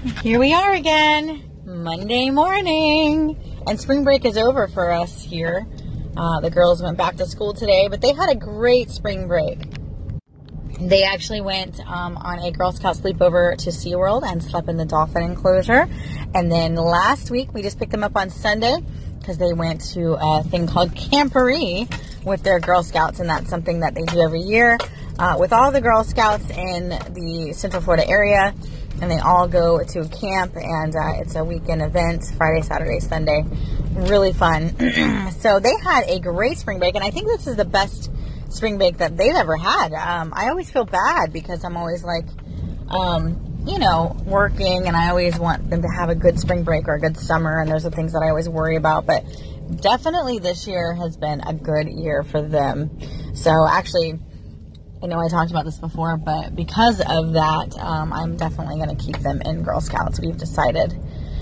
Here we are again, Monday morning. And spring break is over for us here. Uh, the girls went back to school today, but they had a great spring break. They actually went um, on a Girl Scout sleepover to SeaWorld and slept in the dolphin enclosure. And then last week, we just picked them up on Sunday because they went to a thing called Camporee with their Girl Scouts, and that's something that they do every year uh, with all the Girl Scouts in the Central Florida area. And they all go to a camp, and uh, it's a weekend event Friday, Saturday, Sunday. Really fun. so they had a great spring break, and I think this is the best spring break that they've ever had. Um, I always feel bad because I'm always like, um, you know, working and I always want them to have a good spring break or a good summer. And there's the things that I always worry about. But definitely this year has been a good year for them. So actually, I know I talked about this before, but because of that, um, I'm definitely going to keep them in Girl Scouts. We've decided.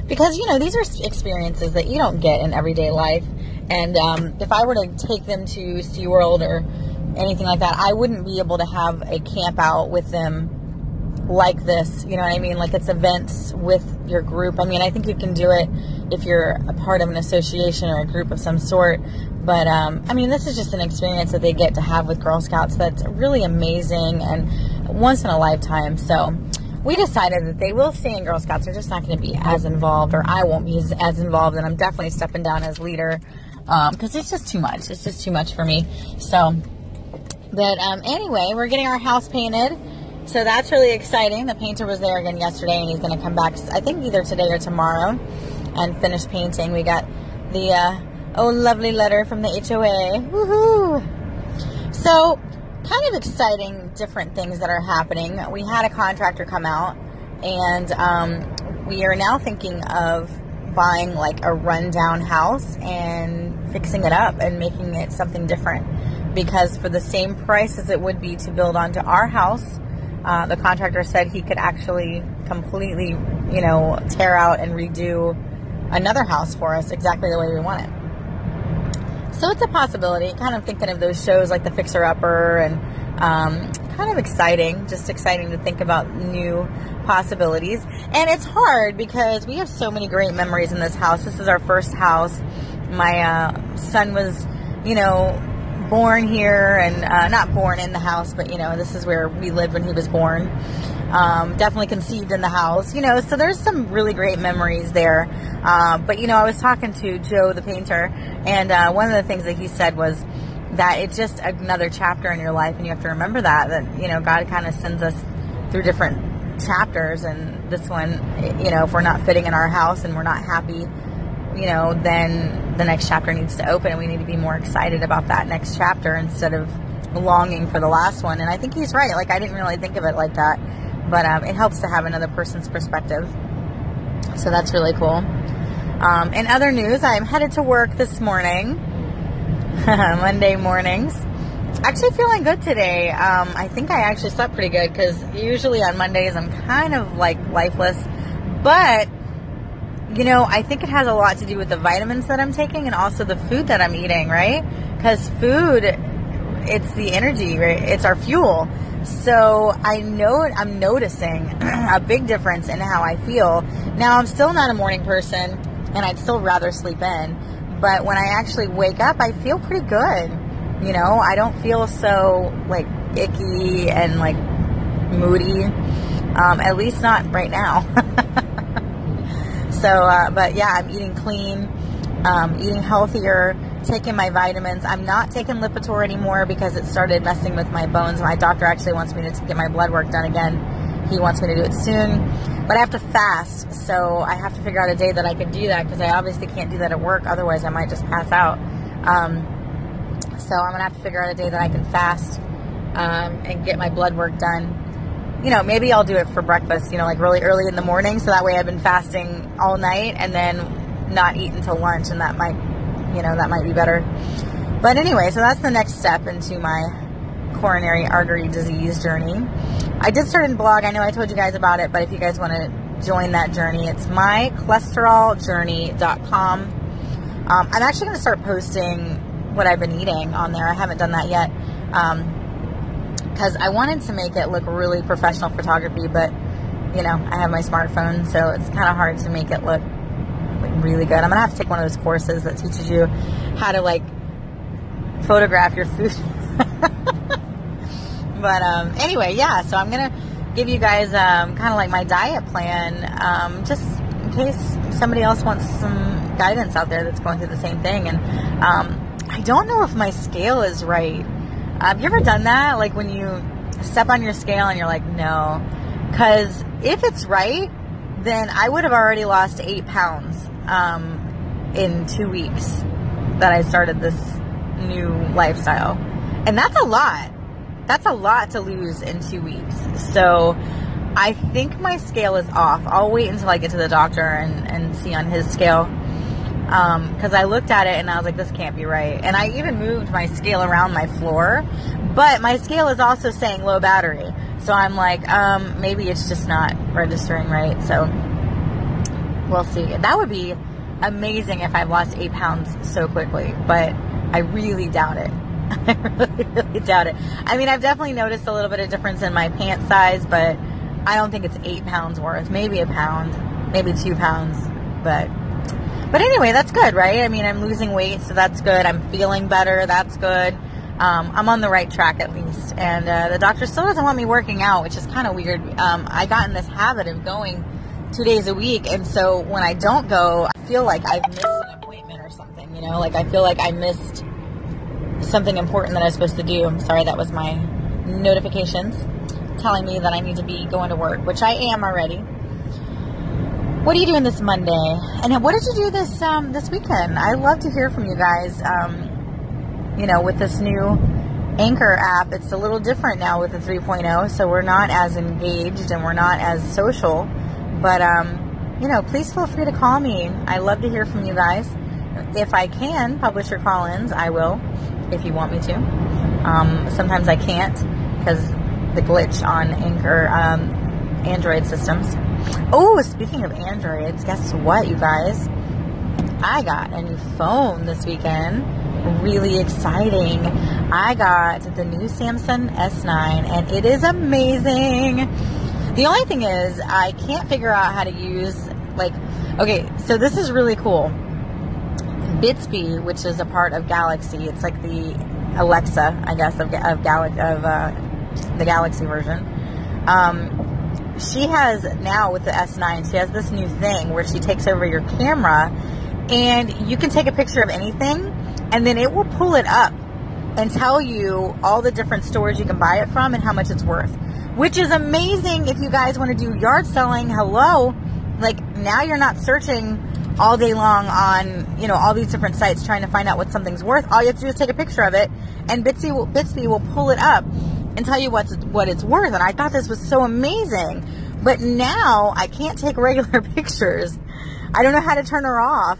Because, you know, these are experiences that you don't get in everyday life. And um, if I were to take them to SeaWorld or anything like that, I wouldn't be able to have a camp out with them like this. You know what I mean? Like it's events with your group. I mean, I think you can do it if you're a part of an association or a group of some sort. But um, I mean, this is just an experience that they get to have with Girl Scouts that's really amazing and once in a lifetime. So we decided that they will stay in Girl Scouts. They're just not going to be as involved, or I won't be as, involved. And I'm definitely stepping down as leader because um, it's just too much. It's just too much for me. So but um, anyway, we're getting our house painted. So that's really exciting. The painter was there again yesterday, and he's going to come back, I think, either today or tomorrow and finish painting. We got the uh, oh lovely letter from the HOA. Woohoo! So, kind of exciting, different things that are happening. We had a contractor come out, and um, we are now thinking of buying like a rundown house and fixing it up and making it something different because for the same price as it would be to build onto our house, uh, the contractor said he could actually completely, you know, tear out and redo another house for us exactly the way we want it. So it's a possibility. Kind of thinking of those shows like The Fixer Upper and um, kind of exciting, just exciting to think about new possibilities. And it's hard because we have so many great memories in this house. This is our first house. My uh, son was, you know, born here and uh, not born in the house, but you know, this is where we lived when he was born. Um, definitely conceived in the house, you know, so there's some really great memories there. Uh, but you know, I was talking to Joe, the painter, and uh, one of the things that he said was that it's just another chapter in your life, and you have to remember that, that, you know, God kind of sends us through different chapters, and this one, you know, if we're not fitting in our house and we're not happy you know, then the next chapter needs to open and we need to be more excited about that next chapter instead of longing for the last one. And I think he's right. Like, I didn't really think of it like that, but um, it helps to have another person's perspective. So that's really cool. Um, in other news, I'm headed to work this morning, Monday mornings. Actually, feeling good today. Um, I think I actually slept pretty good because usually on Mondays I'm kind of like lifeless, but you know, I think it has a lot to do with the vitamins that I'm taking and also the food that I'm eating, right? Because food, it's the energy, right? It's our fuel. So I know I'm noticing a big difference in how I feel. Now, I'm still not a morning person and I'd still rather sleep in. But when I actually wake up, I feel pretty good. You know, I don't feel so like icky and like moody. Um, at least not right now. So, uh, but yeah, I'm eating clean, um, eating healthier, taking my vitamins. I'm not taking Lipitor anymore because it started messing with my bones. My doctor actually wants me to get my blood work done again. He wants me to do it soon, but I have to fast, so I have to figure out a day that I can do that because I obviously can't do that at work. Otherwise, I might just pass out. Um, so I'm gonna have to figure out a day that I can fast um, and get my blood work done you know, maybe I'll do it for breakfast, you know, like really early in the morning. So that way I've been fasting all night and then not eat until lunch. And that might, you know, that might be better. But anyway, so that's the next step into my coronary artery disease journey. I did start a blog. I know I told you guys about it, but if you guys want to join that journey, it's mycholesteroljourney.com. Um, I'm actually going to start posting what I've been eating on there. I haven't done that yet. Um, because I wanted to make it look really professional photography, but you know, I have my smartphone, so it's kind of hard to make it look really good. I'm gonna have to take one of those courses that teaches you how to like photograph your food. but um, anyway, yeah. So I'm gonna give you guys um, kind of like my diet plan, um, just in case somebody else wants some guidance out there that's going through the same thing. And um, I don't know if my scale is right. Have you ever done that? Like when you step on your scale and you're like, no. Because if it's right, then I would have already lost eight pounds um, in two weeks that I started this new lifestyle. And that's a lot. That's a lot to lose in two weeks. So I think my scale is off. I'll wait until I get to the doctor and, and see on his scale. Because um, I looked at it and I was like, this can't be right. And I even moved my scale around my floor. But my scale is also saying low battery. So I'm like, um, maybe it's just not registering right. So we'll see. That would be amazing if I've lost eight pounds so quickly. But I really doubt it. I really, really doubt it. I mean, I've definitely noticed a little bit of difference in my pant size, but I don't think it's eight pounds worth. Maybe a pound, maybe two pounds, but but anyway, that's good, right? I mean, I'm losing weight, so that's good. I'm feeling better, that's good. Um, I'm on the right track at least. And uh, the doctor still doesn't want me working out, which is kind of weird. Um, I got in this habit of going two days a week, and so when I don't go, I feel like I've missed an appointment or something. You know, like I feel like I missed something important that I was supposed to do. I'm sorry, that was my notifications telling me that I need to be going to work, which I am already. What are you doing this Monday? And what did you do this um, this weekend? I love to hear from you guys. Um, you know, with this new Anchor app, it's a little different now with the 3.0, so we're not as engaged and we're not as social. But um, you know, please feel free to call me. I love to hear from you guys. If I can publish your call-ins, I will if you want me to. Um, sometimes I can't because the glitch on Anchor um, Android systems. Oh, speaking of Androids, guess what, you guys? I got a new phone this weekend. Really exciting. I got the new Samsung S9 and it is amazing. The only thing is, I can't figure out how to use, like, okay, so this is really cool. Bixby, which is a part of Galaxy. It's like the Alexa, I guess, of, of, Gal- of uh, the Galaxy version. Um, she has now with the S9, she has this new thing where she takes over your camera and you can take a picture of anything and then it will pull it up and tell you all the different stores you can buy it from and how much it's worth. Which is amazing if you guys want to do yard selling. Hello. Like now you're not searching all day long on, you know, all these different sites trying to find out what something's worth. All you have to do is take a picture of it and Bixby will, will pull it up and tell you what's, what it's worth. And I thought this was so amazing. But now I can't take regular pictures. I don't know how to turn her off.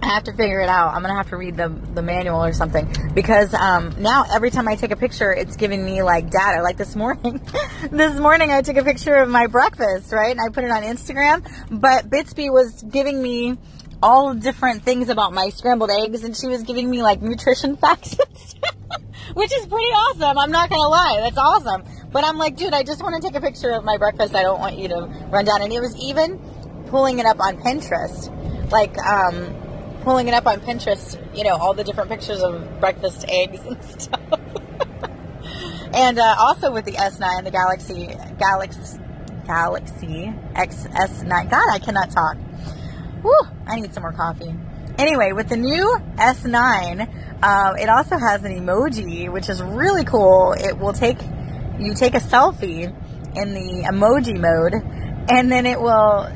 I have to figure it out. I'm gonna have to read the the manual or something because um, now every time I take a picture, it's giving me like data. Like this morning, this morning I took a picture of my breakfast, right, and I put it on Instagram. But Bixby was giving me all different things about my scrambled eggs, and she was giving me like nutrition facts, which is pretty awesome. I'm not gonna lie, that's awesome. But I'm like, dude, I just want to take a picture of my breakfast. I don't want you to run down. And it was even pulling it up on Pinterest, like. um pulling it up on Pinterest, you know, all the different pictures of breakfast eggs and stuff. and uh, also with the S9, the Galaxy, Galaxy, Galaxy XS9. God, I cannot talk. Whew, I need some more coffee. Anyway, with the new S9, uh, it also has an emoji, which is really cool. It will take, you take a selfie in the emoji mode, and then it will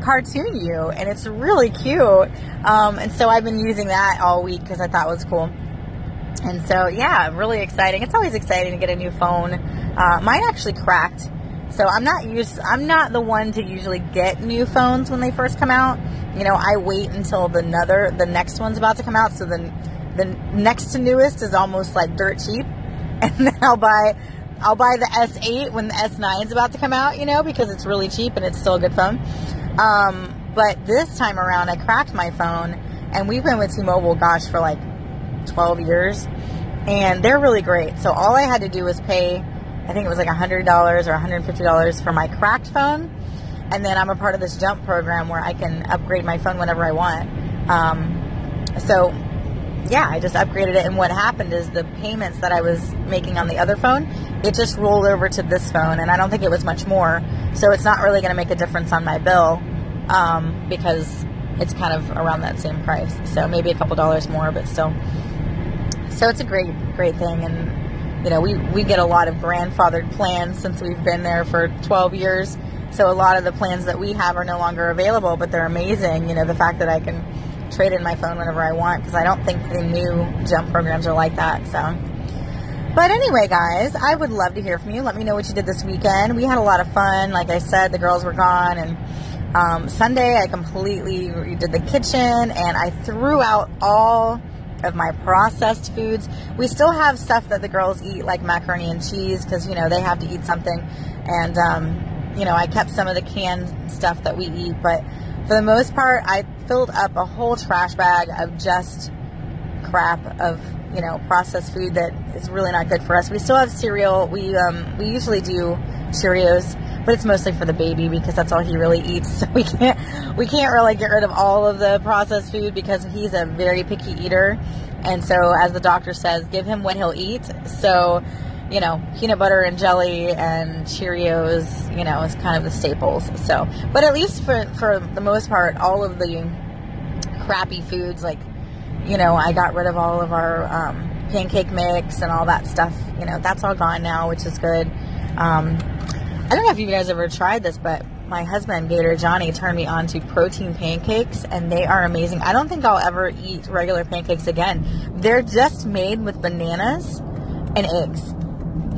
cartoon you, and it's really cute. Um, and so I've been using that all week because I thought it was cool. And so, yeah, really exciting. It's always exciting to get a new phone. Uh, mine actually cracked, so I'm not used. I'm not the one to usually get new phones when they first come out. You know, I wait until the another, the next one's about to come out. So then, the next to newest is almost like dirt cheap, and then I'll buy I'll buy the S8 when the S9 is about to come out, you know, because it's really cheap and it's still a good phone. Um, but this time around, I cracked my phone, and we've been with T-Mobile, gosh, for like 12 years, and they're really great. So all I had to do was pay I think it was like $100 or $150 for my cracked phone. And then I'm a part of this jump program where I can upgrade my phone whenever I want. Um, so yeah, I just upgraded it. And what happened is the payments that I was making on the other phone, it just rolled over to this phone. And I don't think it was much more. So it's not really going to make a difference on my bill um, because it's kind of around that same price. So maybe a couple dollars more, but still. So it's a great, great thing. And, you know, we, we get a lot of grandfathered plans since we've been there for 12 years. So a lot of the plans that we have are no longer available, but they're amazing. You know, the fact that I can trade in my phone whenever I want because I don't think the new jump programs are like that. So, but anyway, guys, I would love to hear from you. Let me know what you did this weekend. We had a lot of fun. Like I said, the girls were gone, and um, Sunday I completely redid the kitchen and I threw out all of my processed foods. We still have stuff that the girls eat, like macaroni and cheese, because you know they have to eat something, and um, you know I kept some of the canned stuff that we eat, but for the most part, I filled up a whole trash bag of just crap of you know processed food that is really not good for us. We still have cereal. We um, we usually do Cheerios, but it's mostly for the baby because that's all he really eats. So we can't we can't really get rid of all of the processed food because he's a very picky eater. And so, as the doctor says, give him what he'll eat. So you know, peanut butter and jelly and Cheerios, you know, is kind of the staples. So, but at least for, for the most part, all of the crappy foods, like, you know, I got rid of all of our um, pancake mix and all that stuff. You know, that's all gone now, which is good. Um, I don't know if you guys ever tried this, but my husband, Gator Johnny, turned me on to protein pancakes, and they are amazing. I don't think I'll ever eat regular pancakes again. They're just made with bananas and eggs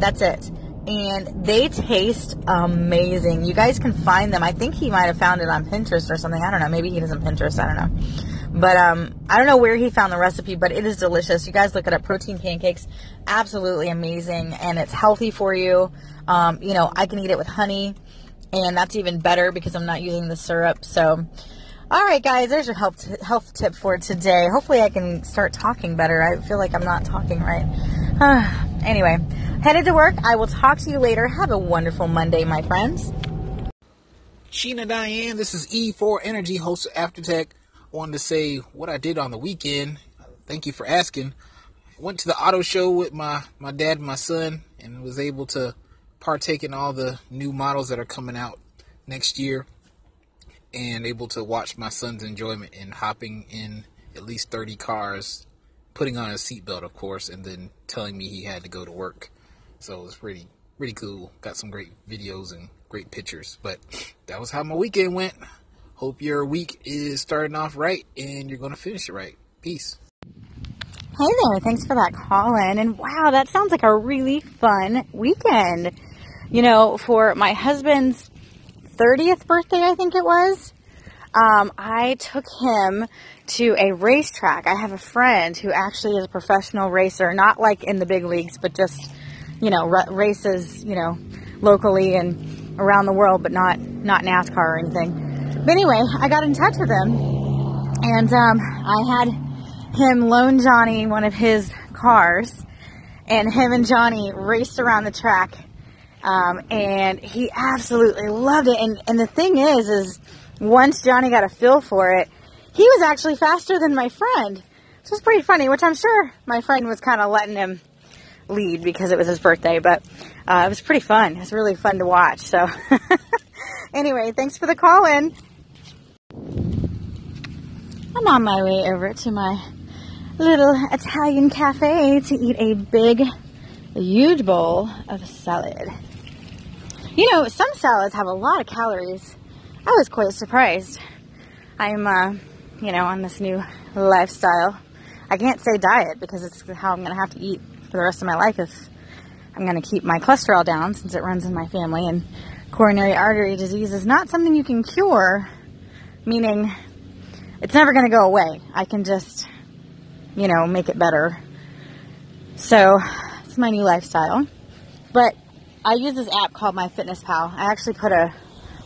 that's it. And they taste amazing. You guys can find them. I think he might have found it on Pinterest or something. I don't know. Maybe he doesn't Pinterest. I don't know. But um, I don't know where he found the recipe, but it is delicious. You guys look it up. Protein pancakes, absolutely amazing, and it's healthy for you. Um, you know, I can eat it with honey, and that's even better because I'm not using the syrup. So, all right, guys, there's your health t- health tip for today. Hopefully, I can start talking better. I feel like I'm not talking right. anyway, headed to work. I will talk to you later. Have a wonderful Monday, my friends. Sheena Diane, this is E4 Energy, host of After Tech. Wanted to say what I did on the weekend. Thank you for asking. Went to the auto show with my, my dad and my son and was able to partake in all the new models that are coming out next year and able to watch my son's enjoyment in hopping in at least 30 cars, putting on a seatbelt, of course, and then telling me he had to go to work. So it was pretty, pretty cool. Got some great videos and great pictures. But that was how my weekend went. Hope your week is starting off right and you're going to finish it right. Peace. Hey there, thanks for that call in. And wow, that sounds like a really fun weekend. You know, for my husband's 30th birthday, I think it was, um, I took him to a racetrack. I have a friend who actually is a professional racer, not like in the big leagues, but just you know, r- races, you know, locally and around the world, but not not NASCAR or anything. But anyway, I got in touch with him, and um, I had him loan Johnny one of his cars, and him and Johnny raced around the track, um, and he absolutely loved it. And and the thing is, is once Johnny got a feel for it, he was actually faster than my friend. Which was pretty funny, which I'm sure my friend was kind of letting him lead because it was his birthday, but uh, it was pretty fun. It was really fun to watch. So, anyway, thanks for the call in. I'm on my way over to my little Italian cafe to eat a big, huge bowl of salad. You know, some salads have a lot of calories. I was quite surprised. I'm, uh, you know, on this new lifestyle. I can't say diet because it's how I'm going to have to eat for the rest of my life if I'm going to keep my cholesterol down since it runs in my family. And coronary artery disease is not something you can cure, meaning it's never going to go away. I can just, you know, make it better. So it's my new lifestyle. But I use this app called MyFitnessPal. I actually put a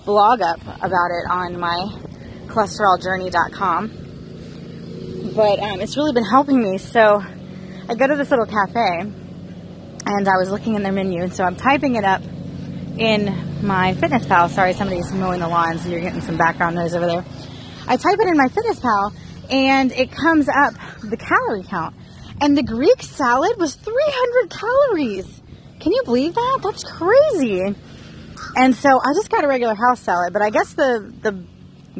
blog up about it on my cholesteroljourney.com. But um, it's really been helping me. So I go to this little cafe and I was looking in their menu, and so I'm typing it up in my Fitness Pal. Sorry, somebody's mowing the lawn, so you're getting some background noise over there. I type it in my Fitness Pal, and it comes up the calorie count, and the Greek salad was 300 calories. Can you believe that? That's crazy. And so I just got a regular house salad, but I guess the the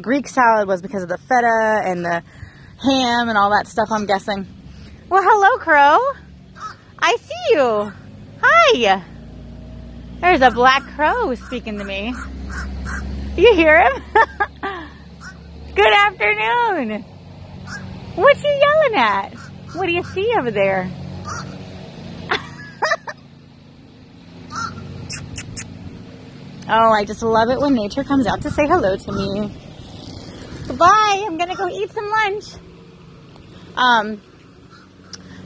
Greek salad was because of the feta and the ham and all that stuff. I'm guessing. Well, hello, Crow. I see you. Hi. There's a black crow speaking to me. You hear him? Good afternoon. What you yelling at? What do you see over there? oh, I just love it when nature comes out to say hello to me. Goodbye. I'm gonna go eat some lunch. Um.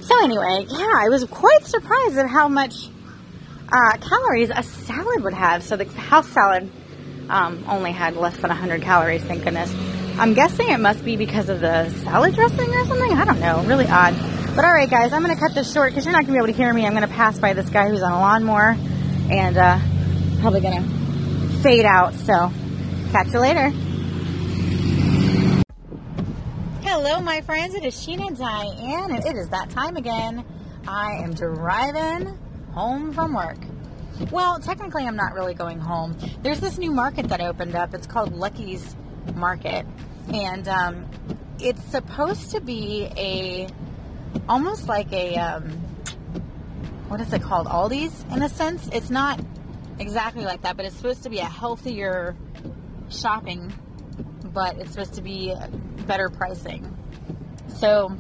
So anyway, yeah, I was quite surprised at how much uh, calories a salad would have. So the house salad um, only had less than 100 calories. Thank goodness. I'm guessing it must be because of the salad dressing or something. I don't know. Really odd. But all right, guys, I'm going to cut this short because you're not going to be able to hear me. I'm going to pass by this guy who's on a lawnmower and uh, probably going to fade out. So catch you later. Hello, my friends. It is Sheena Diane, and it is that time again. I am driving home from work. Well, technically, I'm not really going home. There's this new market that opened up. It's called Lucky's Market, and um, it's supposed to be a almost like a um, what is it called? Aldi's in a sense. It's not exactly like that, but it's supposed to be a healthier shopping, but it's supposed to be better pricing. So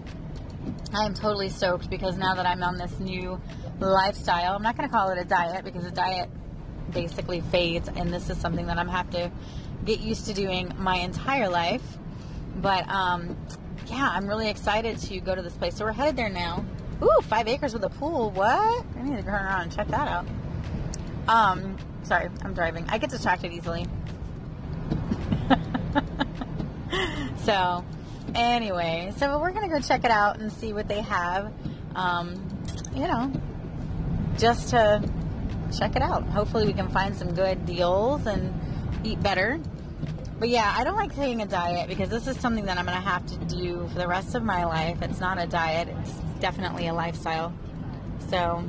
I am totally stoked because now that I'm on this new lifestyle, I'm not going to call it a diet because a diet basically fades, and this is something that I'm have to get used to doing my entire life. But um, yeah, I'm really excited to go to this place. So we're headed there now. Ooh, five acres with a pool. What? I need to turn around and check that out. Um, sorry, I'm driving. I get distracted easily. so, anyway, so we're gonna go check it out and see what they have. Um, you know, just to check it out. Hopefully, we can find some good deals and eat better. But yeah, I don't like taking a diet because this is something that I'm going to have to do for the rest of my life. It's not a diet, it's definitely a lifestyle. So,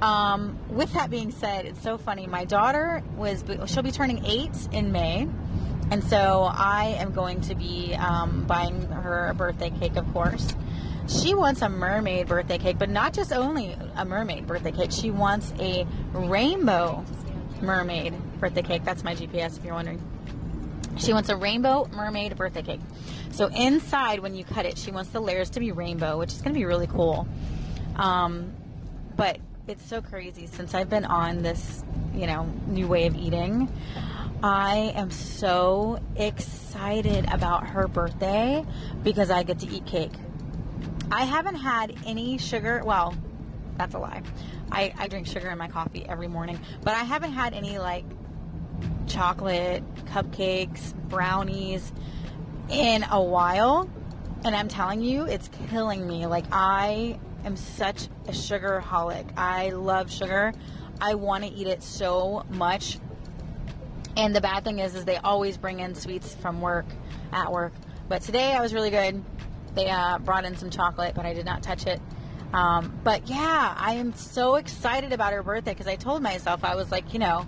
um, with that being said, it's so funny. My daughter was, she'll be turning eight in May. And so I am going to be um, buying her a birthday cake, of course. She wants a mermaid birthday cake, but not just only a mermaid birthday cake. She wants a rainbow mermaid birthday cake. That's my GPS if you're wondering. She wants a rainbow mermaid birthday cake. So inside, when you cut it, she wants the layers to be rainbow, which is going to be really cool. Um, but it's so crazy since I've been on this, you know, new way of eating. I am so excited about her birthday because I get to eat cake. I haven't had any sugar. Well, that's a lie. I, I drink sugar in my coffee every morning, but I haven't had any like chocolate, cupcakes, brownies in a while. And I'm telling you, it's killing me. Like, I am such a sugar holic. I love sugar. I want to eat it so much. And the bad thing is, is they always bring in sweets from work, at work. But today I was really good. They uh, brought in some chocolate, but I did not touch it. Um, but yeah, I am so excited about her birthday because I told myself I was like, you know,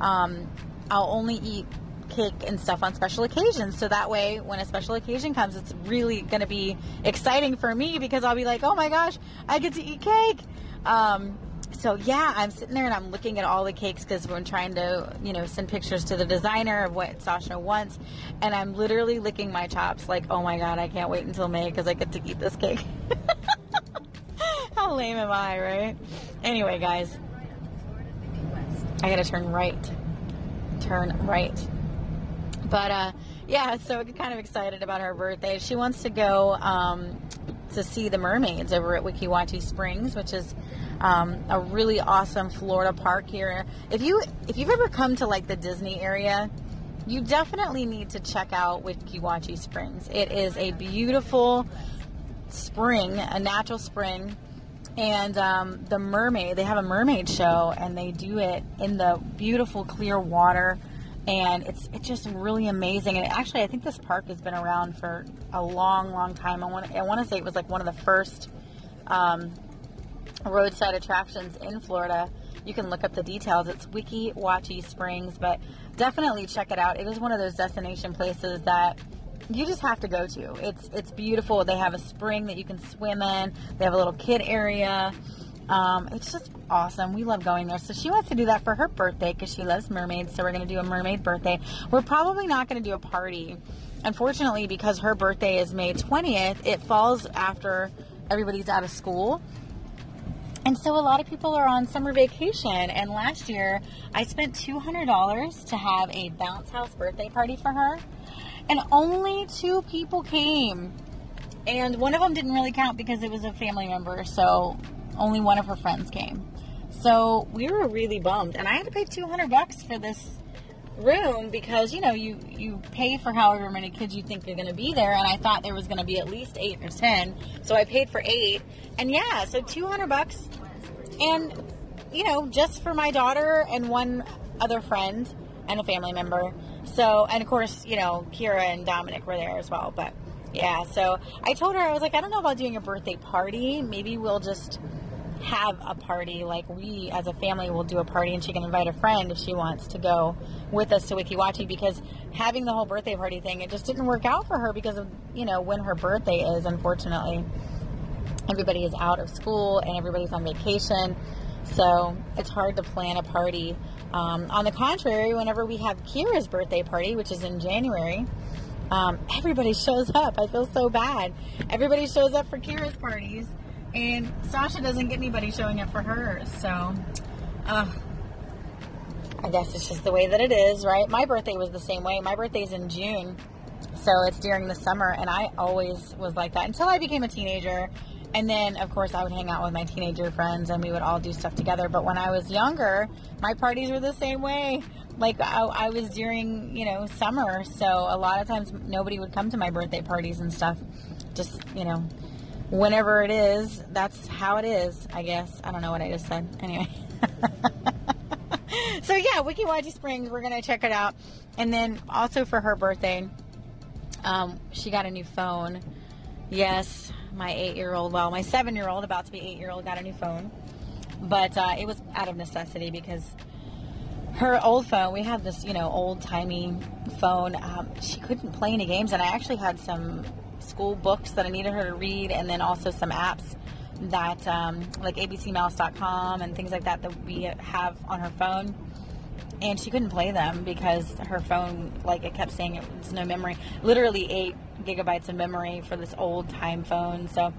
um, I'll only eat cake and stuff on special occasions. So that way, when a special occasion comes, it's really going to be exciting for me because I'll be like, oh my gosh, I get to eat cake. Um, so yeah, I'm sitting there and I'm looking at all the cakes because we're trying to, you know, send pictures to the designer of what Sasha wants, and I'm literally licking my chops like, oh my god, I can't wait until May because I get to eat this cake. How lame am I, right? Anyway, guys, I gotta turn right turn right. But uh, yeah, so kind of excited about her birthday. She wants to go um, to see the mermaids over at Wachee Springs, which is um, a really awesome Florida park here. If you if you've ever come to like the Disney area, you definitely need to check out Weeki Springs. It is a beautiful spring, a natural spring and um, the mermaid they have a mermaid show and they do it in the beautiful clear water and it's it's just really amazing and actually i think this park has been around for a long long time i want i want to say it was like one of the first um, roadside attractions in florida you can look up the details it's Weeki Wachee springs but definitely check it out it is one of those destination places that you just have to go to. It's it's beautiful. They have a spring that you can swim in. They have a little kid area. Um, it's just awesome. We love going there. So she wants to do that for her birthday because she loves mermaids. So we're going to do a mermaid birthday. We're probably not going to do a party. Unfortunately, because her birthday is May 20th, it falls after everybody's out of school. And so a lot of people are on summer vacation. And last year, I spent $200 to have a bounce house birthday party for her and only two people came. And one of them didn't really count because it was a family member, so only one of her friends came. So we were really bummed, and I had to pay 200 bucks for this room because you know you you pay for however many kids you think you're going to be there and i thought there was going to be at least eight or ten so i paid for eight and yeah so 200 bucks and you know just for my daughter and one other friend and a family member so, and of course, you know, Kira and Dominic were there as well. But yeah, so I told her, I was like, I don't know about doing a birthday party. Maybe we'll just have a party like we as a family will do a party and she can invite a friend if she wants to go with us to Weeki Wachee because having the whole birthday party thing it just didn't work out for her because of you know when her birthday is unfortunately everybody is out of school and everybody's on vacation so it's hard to plan a party um, on the contrary, whenever we have Kira's birthday party, which is in January, um, everybody shows up. I feel so bad. Everybody shows up for Kira's parties, and Sasha doesn't get anybody showing up for hers. So, uh, I guess it's just the way that it is, right? My birthday was the same way. My birthday's in June, so it's during the summer, and I always was like that until I became a teenager and then, of course, I would hang out with my teenager friends and we would all do stuff together. But when I was younger, my parties were the same way. Like, I, I was during, you know, summer. So a lot of times nobody would come to my birthday parties and stuff. Just, you know, whenever it is, that's how it is, I guess. I don't know what I just said. Anyway. so, yeah, Weeki Wachee Springs, we're to check it out. And then also for her birthday, um, she got a new phone. Yes, my eight year old, well, my seven year old, about to be eight year old, got a new phone. But uh, it was out of necessity because her old phone, we had this, you know, old timey phone. Um, she couldn't play any games, and I actually had some school books that I needed her to read, and then also some apps that, um, like abcmouse.com and things like that, that we have on her phone. And she couldn't play them because her phone like it kept saying it was no memory. Literally eight gigabytes of memory for this old time phone. So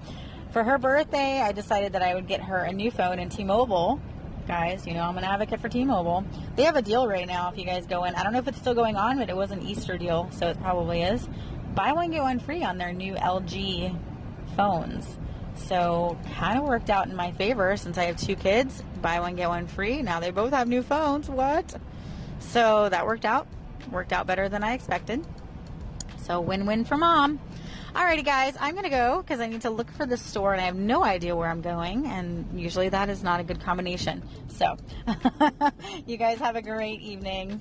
for her birthday i decided that i would get her a new phone in t-mobile. Guys you know i'm an advocate for t-mobile. They have a deal right now if you guys go in. I don't know if it's still going on but it was an easter deal so it probably is buy one get one free on their new lg phones so kind of worked out in my favor since I have two kids. Buy one, get one free. Now they both have new phones. What? So that worked out. Worked out better than I expected. So win win for mom. Alrighty, guys, I'm to go because I need to look for the store and I have no idea where I'm going. And usually that is not a good combination. So, you guys have a great evening.